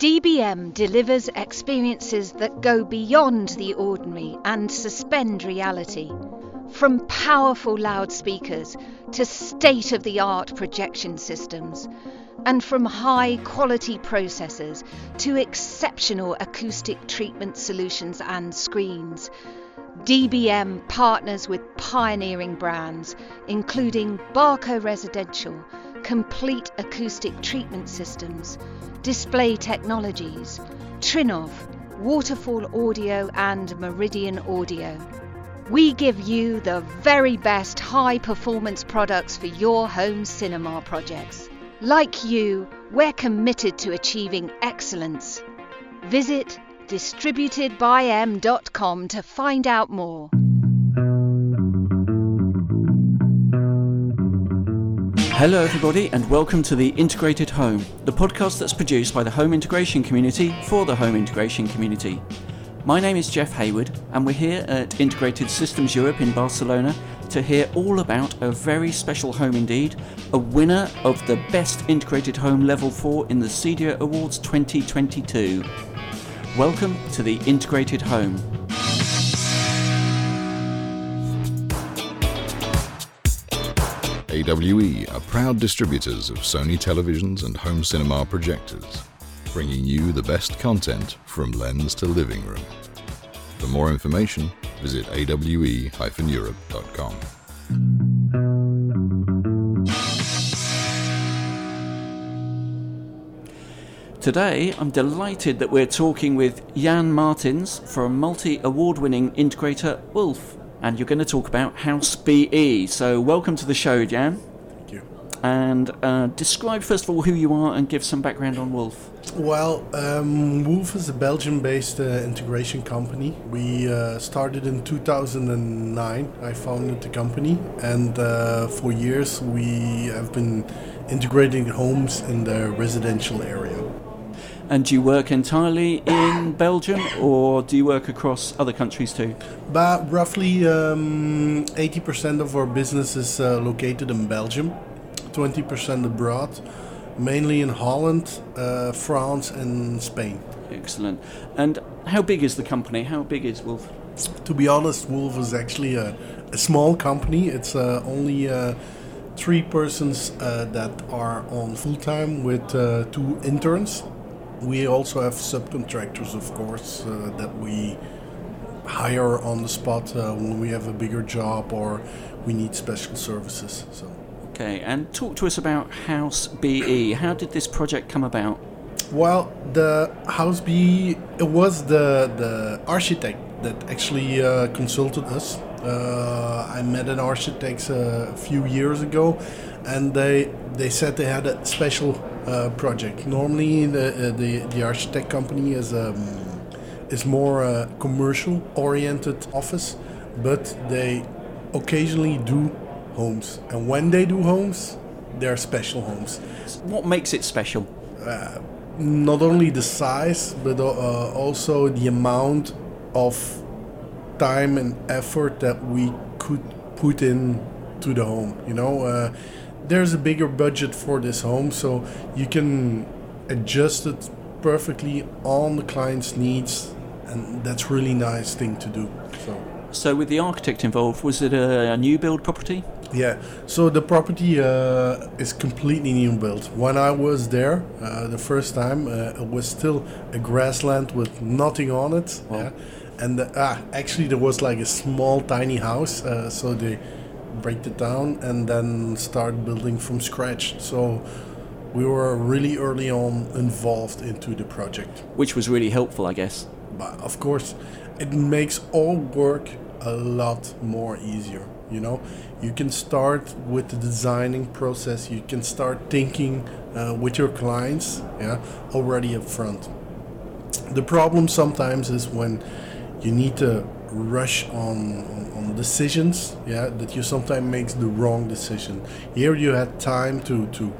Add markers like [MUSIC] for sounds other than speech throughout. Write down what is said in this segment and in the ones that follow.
DBM delivers experiences that go beyond the ordinary and suspend reality. From powerful loudspeakers to state of the art projection systems, and from high quality processors to exceptional acoustic treatment solutions and screens. DBM partners with pioneering brands, including Barco Residential, Complete Acoustic Treatment Systems, Display Technologies, Trinnov, Waterfall Audio, and Meridian Audio. We give you the very best high performance products for your home cinema projects. Like you, we're committed to achieving excellence. Visit distributedbym.com to find out more. Hello, everybody, and welcome to The Integrated Home, the podcast that's produced by the home integration community for the home integration community. My name is Jeff Hayward, and we're here at Integrated Systems Europe in Barcelona to hear all about a very special home indeed, a winner of the Best Integrated Home Level 4 in the CEDIA Awards 2022. Welcome to the Integrated Home. AWE are proud distributors of Sony televisions and home cinema projectors bringing you the best content from lens to living room. For more information, visit awe-europe.com. Today, I'm delighted that we're talking with Jan Martins from multi award winning integrator Woelf, and you're going to talk about House BE. So, welcome to the show, Jan Thank you. and uh, describe first of all who you are and give some background on Woelf. Well, um, Woelf is a Belgian based uh, integration company. We uh, started in 2009. I founded the company, and uh, for years we have been integrating homes in the residential area. And do you work entirely in Belgium, or do you work across other countries too? But roughly um, 80% of our business is uh, located in Belgium 20% abroad, mainly in Holland, uh, France, and Spain. Excellent. And how big is the company? How big is Woelf? To be honest, Woelf is actually a, a small company. It's uh, only uh, three persons uh, that are on full time with uh, two interns. We also have subcontractors, of course, uh, that we hire on the spot when we have a bigger job or we need special services. So. Okay, and talk to us about House BE. How did this project come about? Well, the House BE it was the the architect that actually uh, consulted us. Uh, I met an architect uh, a few years ago, and they they said they had a special uh, project. Normally, the uh, the the architect company is um, is more a commercial oriented office, but they occasionally do homes. And when they do homes, they're special homes. What makes it special? Uh, not only the size, but uh, also the amount of time and effort that we could put in to the home. You know, uh, there's a bigger budget for this home, so you can adjust it perfectly on the client's needs, and that's really nice thing to do. So. So, with the architect involved, was it a, a new build property? Yeah, so the property uh, is completely new built. When I was there uh, the first time, uh, it was still a grassland with nothing on it. Wow. Yeah? And ah, actually, there was like a small, tiny house. Uh, so they break it down and then start building from scratch. So we were really early on involved into the project, which was really helpful, I guess. But of course, it makes all work a lot more easier you know you can start with the designing process you can start thinking uh, with your clients yeah already up front the problem sometimes is when you need to rush on, on, on decisions yeah that you sometimes makes the wrong decision here you had time to to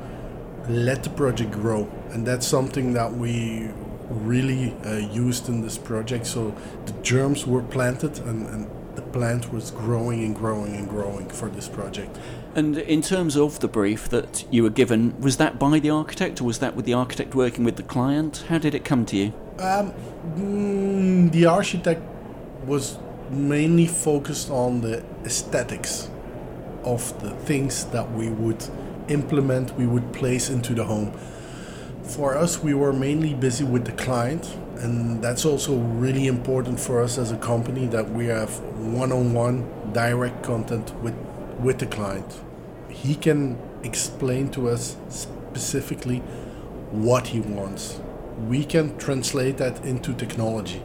let the project grow and that's something that we really uh, used in this project so the germs were planted and, and the plant was growing and growing and growing for this project. And in terms of the brief that you were given, was that by the architect or was that with the architect working with the client? How did it come to you? Um, mm, the architect was mainly focused on the aesthetics of the things that we would implement, we would place into the home. For us, we were mainly busy with the client, and that's also really important for us as a company that we have one on one direct content with with the client. He can explain to us specifically what he wants. We can translate that into technology.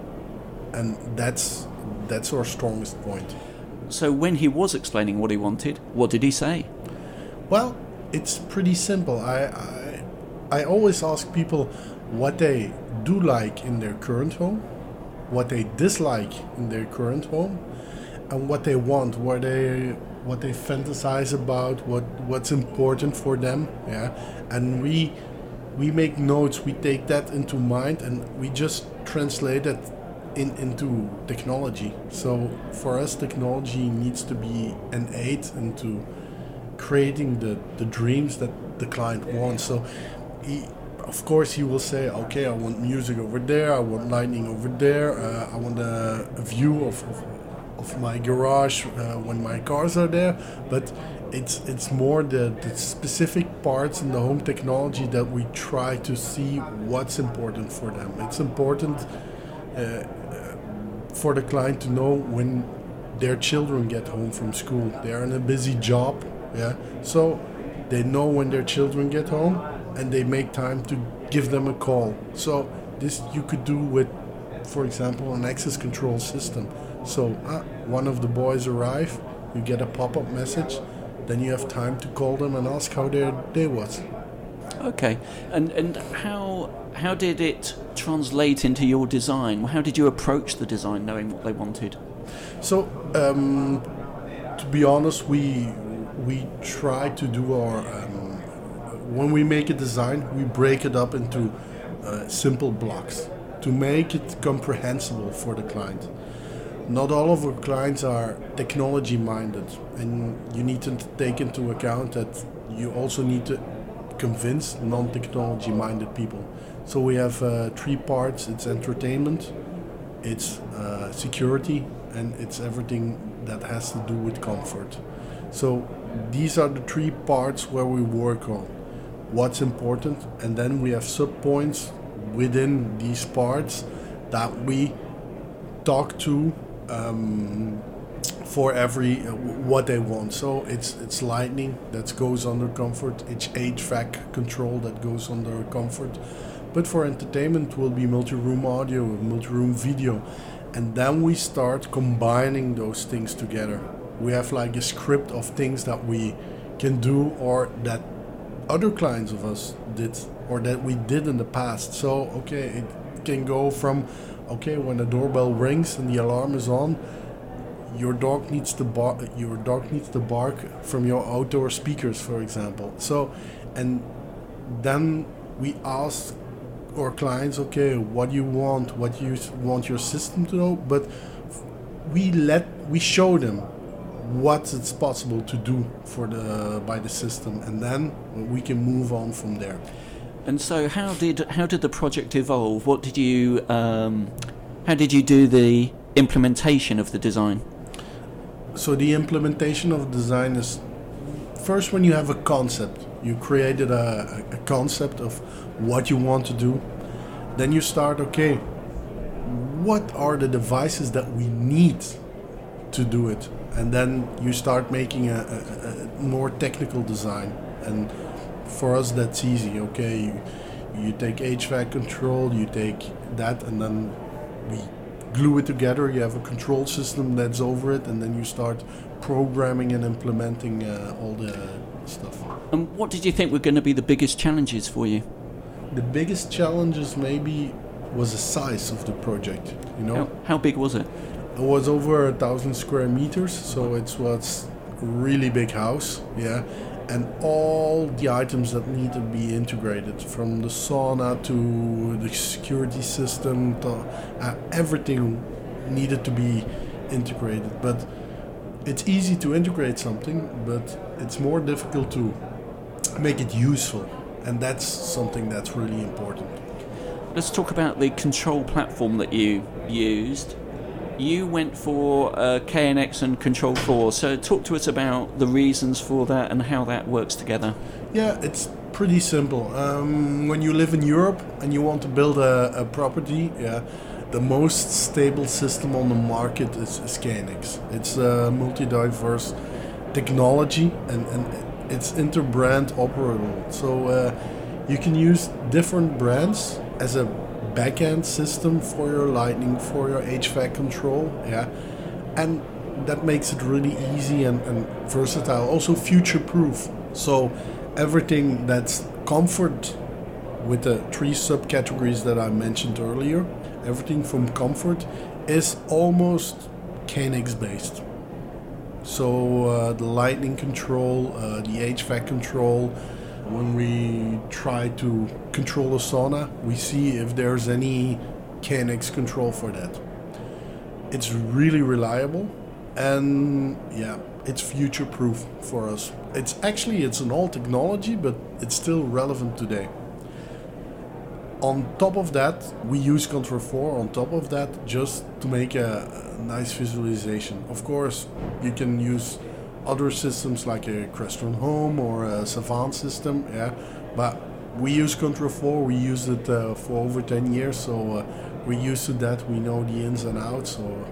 And that's that's our strongest point. So when he was explaining what he wanted, what did he say? Well, it's pretty simple. I I, I always ask people what they do like in their current home, what they dislike in their current home, and what they want, what they what they fantasize about, what what's important for them. Yeah, and we we make notes. We take that into mind, and we just translate it in, into technology. So for us, technology needs to be an aid into creating the, the dreams that the client wants. So he, of course, he will say, okay, I want music over there, I want lighting over there, uh, I want a, a view of, of of my garage uh, when my cars are there, but it's it's more the, the specific parts in the home technology that we try to see what's important for them. It's important uh, for the client to know when their children get home from school. They are in a busy job, yeah, so they know when their children get home and they make time to give them a call. So this you could do with, for example, an access control system so uh, one of the boys arrive, you get a pop-up message, then you have time to call them and ask how their day was. Okay, and and how how did it translate into your design? How did you approach the design, knowing what they wanted? So, um, to be honest, we we try to do our um, when we make a design, we break it up into uh, simple blocks to make it comprehensible for the client not all of our clients are technology minded and you need to take into account that you also need to convince non-technology minded people. So we have uh, three parts. It's entertainment it's uh, security and it's everything that has to do with comfort. So these are the three parts where we work on what's important and then we have sub points within these parts that we talk to um, for every uh, what they want. So it's it's lighting that goes under comfort. It's HVAC control that goes under comfort. But for entertainment will be multi-room audio, multi-room video, and then we start combining those things together. We have like a script of things that we can do or that other clients of us did or that we did in the past. So okay, it can go from okay, when the doorbell rings and the alarm is on, your dog needs to bark. Your dog needs to bark from your outdoor speakers, for example. So, and then we ask our clients, okay, what do you want? What do you want your system to know? But we let we show them what it's possible to do for the by the system, and then we can move on from there. And so, how did how did the project evolve? What did you um, how did you do the implementation of the design? So the implementation of design is first when you have a concept, you created a, a concept of what you want to do. Then you start, okay, what are the devices that we need to do it? And then you start making a, a, a more technical design. And for us that's easy okay you, you take hvac control you take that and then we glue it together you have a control system that's over it and then you start programming and implementing uh, all the stuff. And what did you think were going to be the biggest challenges for you? The biggest challenges maybe was the size of the project you know? How, how big was it? It was over a thousand square meters so it was really big house yeah and all the items that need to be integrated from the sauna to the security system to uh, everything needed to be integrated but it's easy to integrate something, but it's more difficult to make it useful, and that's something that's really important. Let's talk about the control platform that you used. You went for uh, KNX and Control 4, so talk to us about the reasons for that and how that works together. Yeah, it's pretty simple. Um, when you live in Europe and you want to build a, a property, yeah, the most stable system on the market is, is KNX. It's a multi-diverse technology and, and it's inter-brand operable. So uh, you can use different brands as a backend system for your lighting, for your HVAC control, yeah, and that makes it really easy and, and versatile. Also future-proof. So everything that's comfort with the three subcategories that I mentioned earlier, everything from comfort is almost KNX based. So uh, the lighting control, uh, the HVAC control, when we try to control a sauna, we see if there's any KNX control for that. It's really reliable and yeah, it's future proof for us. It's actually it's an old technology, but it's still relevant today. On top of that, we use Control 4 on top of that just to make a, a nice visualization. Of course, you can use other systems like a Crestron Home or a Savant system, yeah. But we use Control 4. We used it uh, for over 10 years, so uh, we're used to that. We know the ins and outs. So,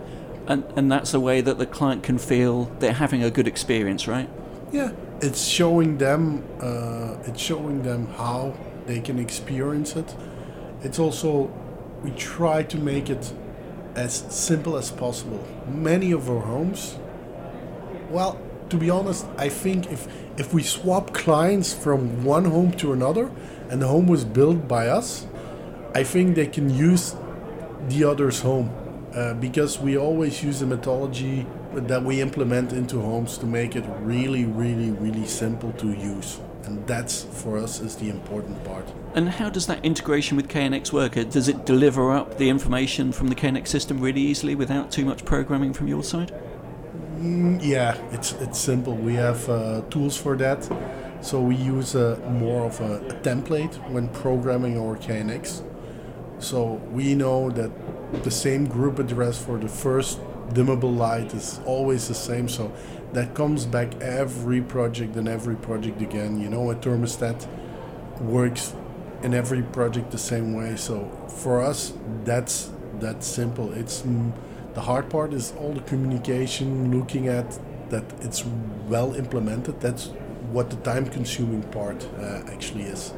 and and that's a way that the client can feel they're having a good experience, right? Yeah, it's showing them. Uh, it's showing them how they can experience it. It's also we try to make it as simple as possible. Many of our homes, well, to be honest, I think if if we swap clients from one home to another, and the home was built by us, I think they can use the other's home uh, because we always use a methodology that we implement into homes to make it really, really, really simple to use. And that's for us is the important part. And how does that integration with KNX work? Does it deliver up the information from the KNX system really easily without too much programming from your side? Mm, yeah, it's it's simple. We have uh, tools for that. So we use a, more of a, a template when programming our KNX. So we know that the same group address for the first dimmable light is always the same. So that comes back every project and every project again. You know, a thermostat works in every project the same way. So for us, that's that's simple. It's the hard part is all the communication, looking at that it's well implemented. That's what the time-consuming part uh, actually is.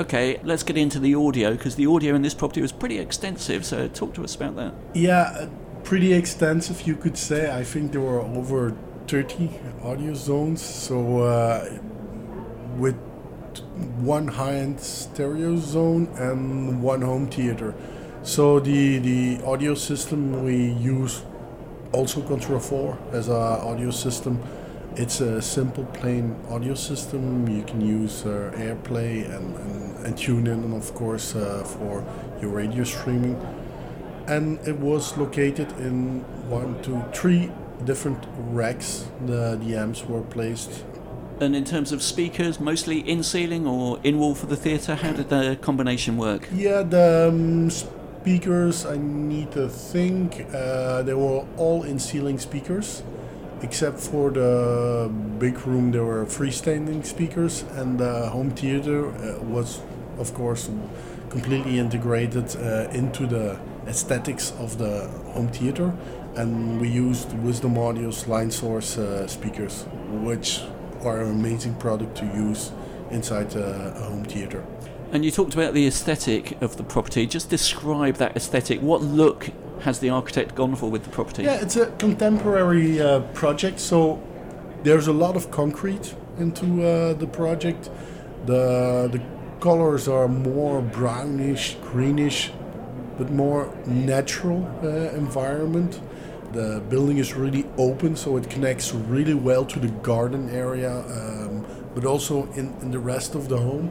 Okay, let's get into the audio because the audio in this property was pretty extensive. So talk to us about that. Yeah, uh, pretty extensive, you could say. I think there were over 30 audio zones. So, uh, with one high-end stereo zone and one home theater. So the the audio system we use also Control 4 as our audio system. It's a simple plain audio system. You can use uh, AirPlay and, and, and tune in, of course, uh, for your radio streaming. And it was located in one, two, three different racks. The, the amps were placed. And in terms of speakers, mostly in ceiling or in wall for the theatre, how did the combination work? Yeah, the um, speakers, I need to think, uh, they were all in ceiling speakers except for the big room there were freestanding speakers and the home theater uh, was of course completely integrated uh, into the aesthetics of the home theater and we used wisdom audio's line source uh, speakers which are an amazing product to use inside a home theater And you talked about the aesthetic of the property. Just describe that aesthetic. What look has the architect gone for with the property? Yeah, it's a contemporary uh, project, so there's a lot of concrete into uh, the project. The the colors are more brownish, greenish, but more natural uh, environment. The building is really open, so it connects really well to the garden area, um, but also in, in the rest of the home.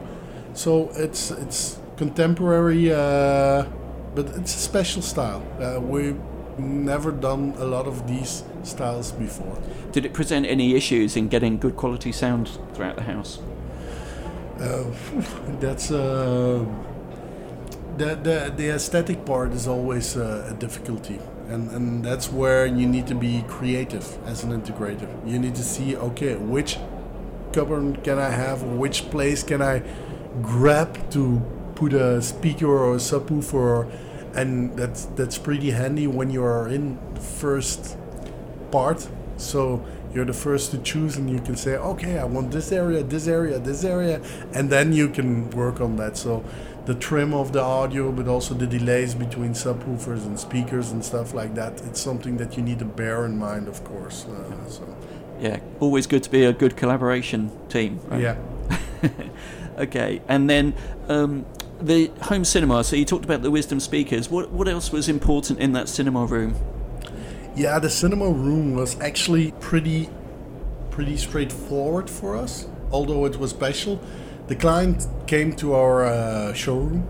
So it's it's contemporary, uh, but it's a special style. Uh, we never done a lot of these styles before. Did it present any issues in getting good quality sound throughout the house? Uh, [LAUGHS] that's uh, the, the the aesthetic part is always uh, a difficulty, and and that's where you need to be creative as an integrator. You need to see okay which cupboard can I have, which place can I grab to put a speaker or a subwoofer, and that's that's pretty handy when you are in the first part. So you're the first to choose and you can say okay i want this area this area this area and then you can work on that so the trim of the audio but also the delays between subwoofers and speakers and stuff like that it's something that you need to bear in mind of course uh, so yeah always good to be a good collaboration team right? yeah [LAUGHS] okay and then um, the home cinema so you talked about the wisdom speakers what, what else was important in that cinema room yeah, the cinema room was actually pretty pretty straightforward for us, although it was special. The client came to our uh, showroom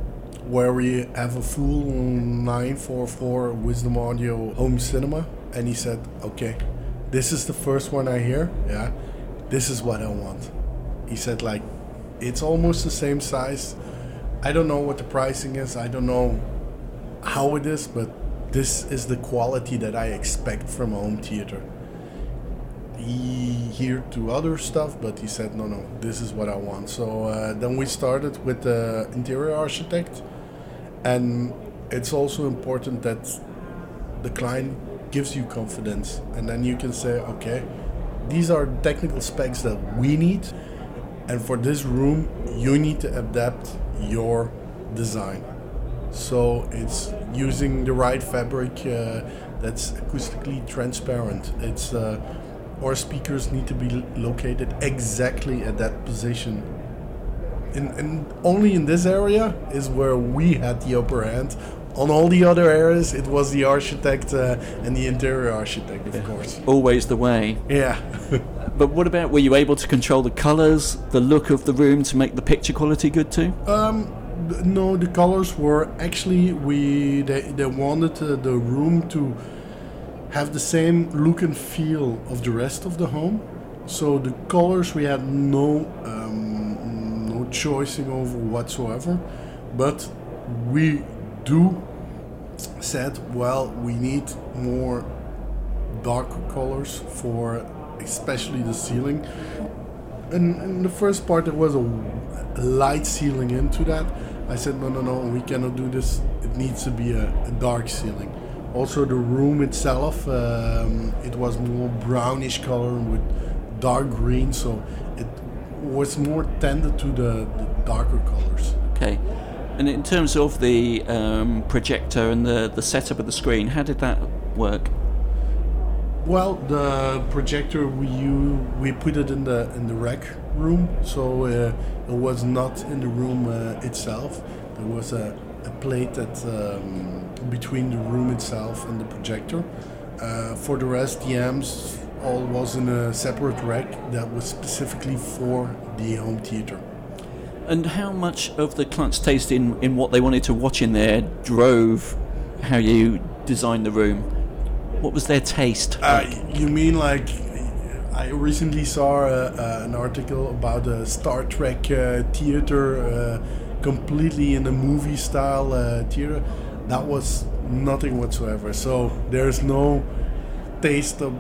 where we have a full 944 Wisdom Audio home cinema, and he said, "Okay, this is the first one I hear. Yeah, this is what I want." He said, "Like, it's almost the same size. I don't know what the pricing is. I don't know how it is, but this is the quality that I expect from a home theater. He heard to other stuff, but he said, no, no, this is what I want. So uh, then we started with the interior architect, and it's also important that the client gives you confidence, and then you can say, okay, these are technical specs that we need, and for this room, you need to adapt your design. So it's using the right fabric uh, that's acoustically transparent. It's uh, our speakers need to be located exactly at that position. And, and only in this area is where we had the upper hand. On all the other areas, it was the architect uh, and the interior architect, of yeah. course. Always the way. Yeah. [LAUGHS] but what about were you able to control the colors, the look of the room to make the picture quality good too? Um, no, the colors were actually we they, they wanted uh, the room to have the same look and feel of the rest of the home. So the colors we had no um, no choicing over whatsoever, but we do said well we need more dark colors for especially the ceiling. And in the first part there was a light ceiling into that I said, no, no, no, we cannot do this. It needs to be a, a dark ceiling. Also, the room itself, um, it was more brownish color with dark green, so it was more tended to the, the darker colors. Okay. And in terms of the um, projector and the, the setup of the screen, how did that work? Well, the projector we we put it in the in the rec room, so uh, it was not in the room uh, itself. There was a, a plate that um, between the room itself and the projector. Uh, for the rest, the amps all was in a separate rack that was specifically for the home theater. And how much of the client's taste in, in what they wanted to watch in there drove how you designed the room? What was their taste? Uh, you mean like I recently saw uh, uh, an article about a Star Trek uh, theater, uh, completely in a movie style uh, theater. That was nothing whatsoever. So there's no taste of,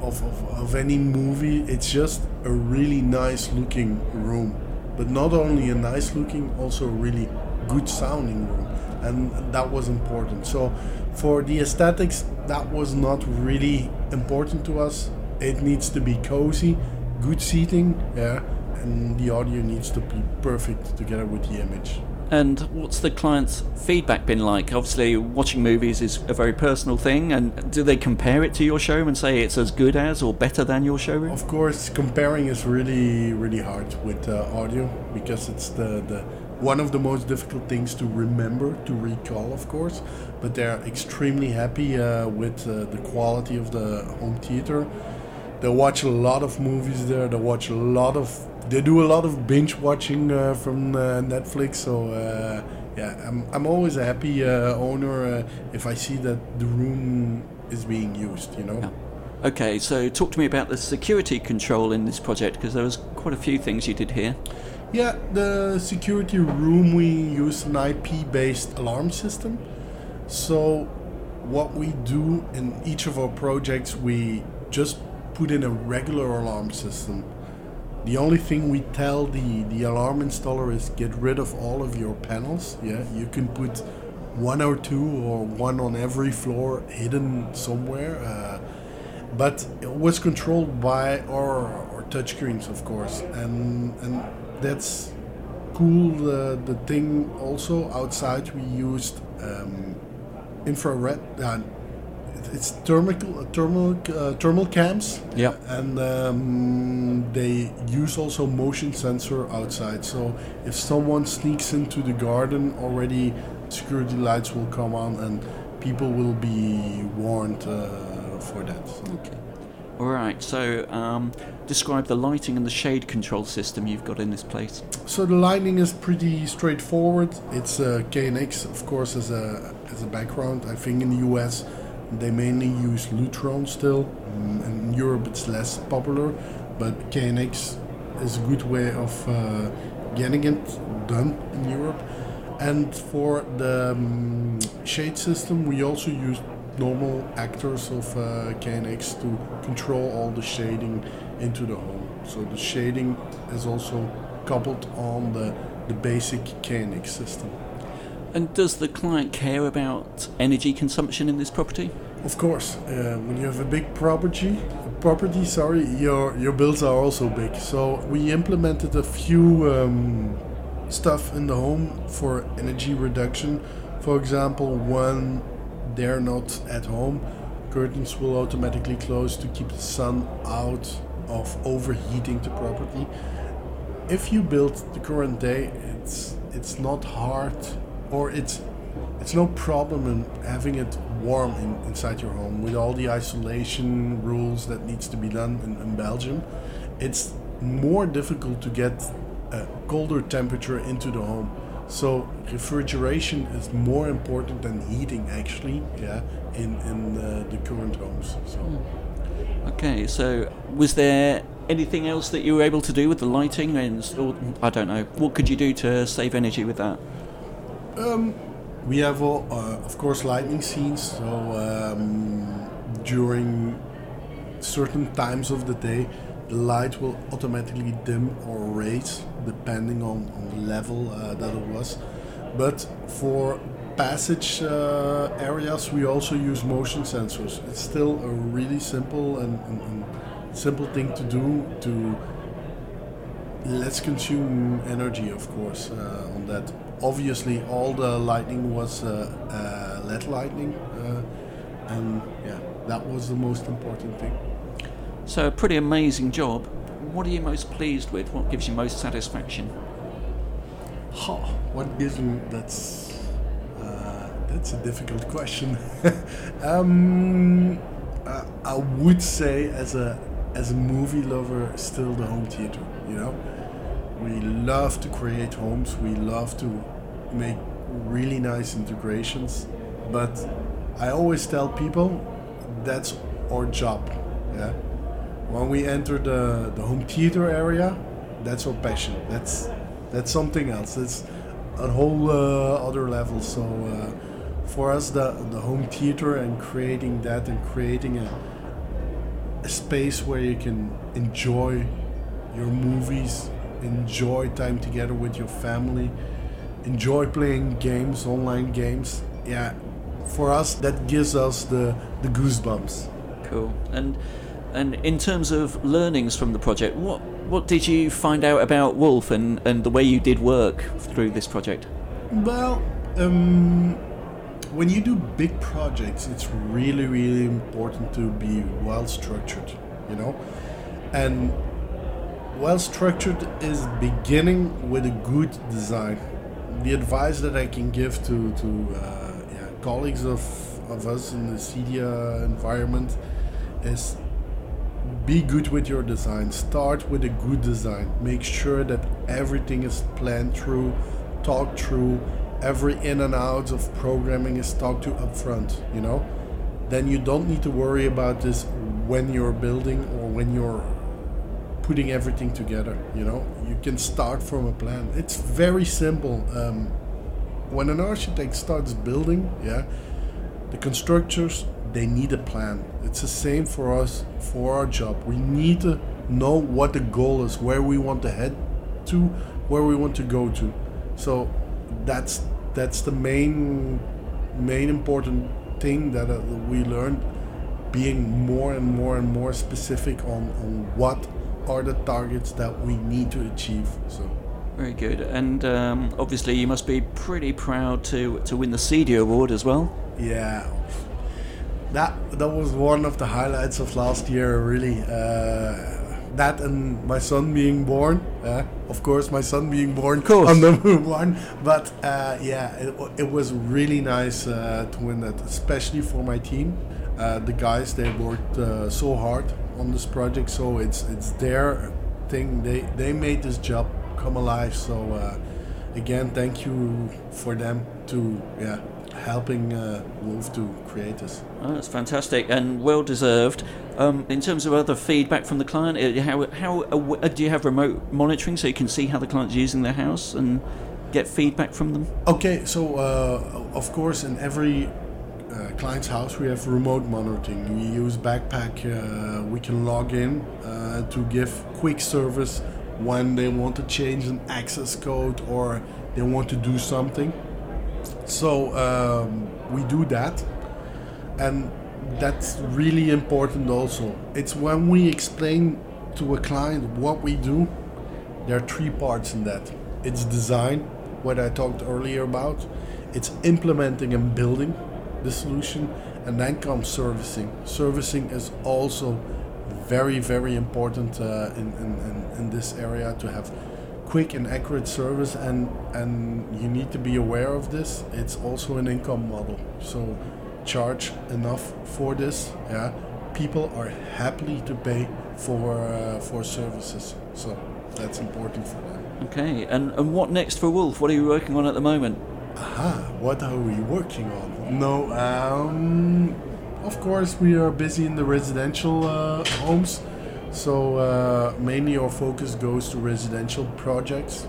of, of, of any movie. It's just a really nice looking room. But not only a nice looking, also a really good sounding room. And that was important. So for the aesthetics, that was not really important to us. It needs to be cozy, good seating, yeah, and the audio needs to be perfect together with the image. And what's the client's feedback been like? Obviously, watching movies is a very personal thing, and do they compare it to your showroom and say it's as good as or better than your showroom? Of course, comparing is really, really hard with uh, audio because it's the, the one of the most difficult things to remember, to recall, of course. But they're extremely happy uh, with uh, the quality of the home theater. They watch a lot of movies there. They watch a lot of. They do a lot of binge watching uh, from uh, Netflix. So uh, yeah, I'm, I'm always a happy uh, owner if I see that the room is being used, you know? Yeah. Okay, so talk to me about the security control in this project because there was quite a few things you did here. Yeah, the security room we use an IP based alarm system. So, what we do in each of our projects, we just put in a regular alarm system. The only thing we tell the, the alarm installer is get rid of all of your panels. Yeah, you can put one or two or one on every floor hidden somewhere. Uh, but it was controlled by our, our touchscreens, of course, and and that's cool. The, the thing also outside we used um, infrared. Uh, it's thermal thermal uh, thermal cams. Yeah. And um, they use also motion sensor outside. So if someone sneaks into the garden, already security lights will come on and people will be warned uh, for that. Okay. All right. So, um, describe the lighting and the shade control system you've got in this place. So the lighting is pretty straightforward. It's uh, KNX, of course, as a as a background. I think in the US they mainly use Lutron still. Mm, In Europe it's less popular, but KNX is a good way of uh, getting it done in Europe. And for the um, shade system, we also use normal actors of uh, KNX to control all the shading into the home. So the shading is also coupled on the, the basic KNX system. And does the client care about energy consumption in this property? Of course, uh, when you have a big property, property, sorry, your your bills are also big. So we implemented a few um, stuff in the home for energy reduction. For example, when they're not at home, curtains will automatically close to keep the sun out of overheating the property. If you build the current day, it's it's not hard or it's it's no problem in having it warm in, inside your home with all the isolation rules that needs to be done in, in Belgium. It's more difficult to get a colder temperature into the home. So refrigeration is more important than heating actually, yeah, in in uh, the current homes. So. Okay. So, was there anything else that you were able to do with the lighting? And or, I don't know. What could you do to save energy with that? Um, we have, all, uh, of course, lightning scenes. So um, during certain times of the day, the light will automatically dim or raise depending on, on the level uh, that it was. But for passage uh, areas, we also use motion sensors. It's still a really simple and, and, and simple thing to do to let's consume energy, of course, uh, on that. Obviously, all the lighting was uh, uh, LED lighting, uh, and yeah, that was the most important thing. So, a pretty amazing job. What are you most pleased with? What gives you most satisfaction? Ha, what gives me that's uh, that's a difficult question. [LAUGHS] um, uh, I would say as a as a movie lover, still the home theater. You know, we love to create homes. We love to make really nice integrations. But I always tell people that's our job. Yeah. When we enter the, the home theater area, that's our passion. That's that's something else. It's a whole uh, other level. So uh, for us, the the home theater and creating that and creating a a space where you can enjoy your movies, enjoy time together with your family, enjoy playing games, online games. Yeah, for us that gives us the the goosebumps. Cool. And and in terms of learnings from the project, what what did you find out about Woelf and, and the way you did work through this project? Well, um, when you do big projects, it's really, really important to be well structured, you know? And well structured is beginning with a good design. The advice that I can give to, to uh, yeah, colleagues of, of us in the CEDIA environment is be good with your design. Start with a good design. Make sure that everything is planned through, talked through, every in and out of programming is talked to upfront, you know, then you don't need to worry about this when you're building or when you're putting everything together. You know, you can start from a plan. It's very simple. Um, when an architect starts building, yeah, the constructors they need a plan. It's the same for us for our job. We need to know what the goal is, where we want to head to, where we want to go to. So that's that's the main main important thing that uh, we learned being more and more and more specific on, on what are the targets that we need to achieve so very good and um, obviously you must be pretty proud to to win the CEDIA award as well yeah that that was one of the highlights of last year really uh, that and my son being born. Uh, of course, my son being born on [LAUGHS] number one. But uh, yeah, it, it, was really nice uh, to win that, especially for my team. Uh, the guys they worked uh, so hard on this project, so it's it's their thing. They they made this job come alive. So uh, again, thank you for them to yeah helping uh, Woelf to create this. Oh, that's fantastic and well deserved. Um, in terms of other feedback from the client, uh, how, how uh, do you have remote monitoring so you can see how the client's using their house and get feedback from them? Okay, so uh, of course, in every uh, client's house we have remote monitoring. We use Backpack. Uh, we can log in uh, to give quick service when they want to change an access code or they want to do something. So um, we do that, and that's really important also. It's when we explain to a client what we do, there are three parts in that it's design, what I talked earlier about, it's implementing and building the solution, and then comes servicing. Servicing is also very, very important uh, in, in, in, in this area to have quick and accurate service and and you need to be aware of this. It's also an income model. So charge enough for this yeah? People are happy to pay for uh, for services. So that's important for them. Okay and and what next for Woelf? What are you working on at the moment? Aha what are we working on? No um of course we are busy in the residential uh, homes so uh, mainly our focus goes to residential projects.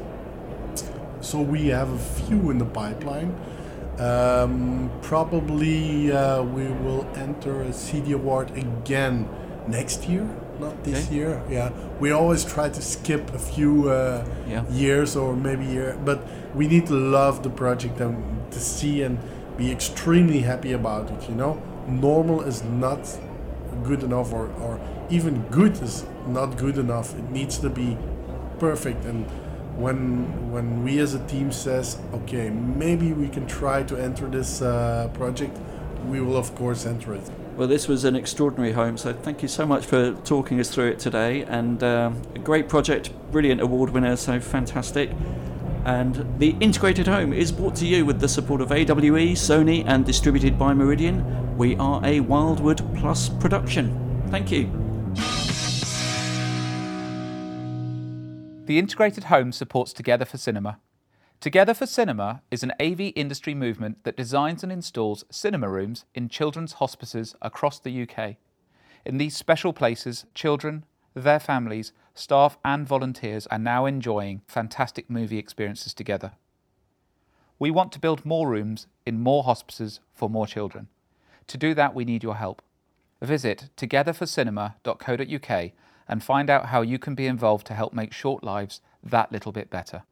So we have a few in the pipeline. Um, probably uh, we will enter a CEDIA award again next year, not this okay. year. Yeah, we always try to skip a few uh, yeah. years or maybe year, but we need to love the project and to see and be extremely happy about it. You know, normal is not good enough or, or even good is not good enough it needs to be perfect and when when we as a team says okay maybe we can try to enter this uh, project we will of course enter it well this was an extraordinary home so thank you so much for talking us through it today and uh, a great project brilliant award winner so fantastic and the integrated home is brought to you with the support of AWE, Sony, and distributed by Meridian. We are a Wildwood Plus production. Thank you. The integrated home supports Together for Cinema. Together for Cinema is an AV industry movement that designs and installs cinema rooms in children's hospices across the UK. In these special places, children, their families, staff, and volunteers are now enjoying fantastic movie experiences together. We want to build more rooms in more hospices for more children. To do that, we need your help. Visit togetherforcinema.co.uk and find out how you can be involved to help make short lives that little bit better.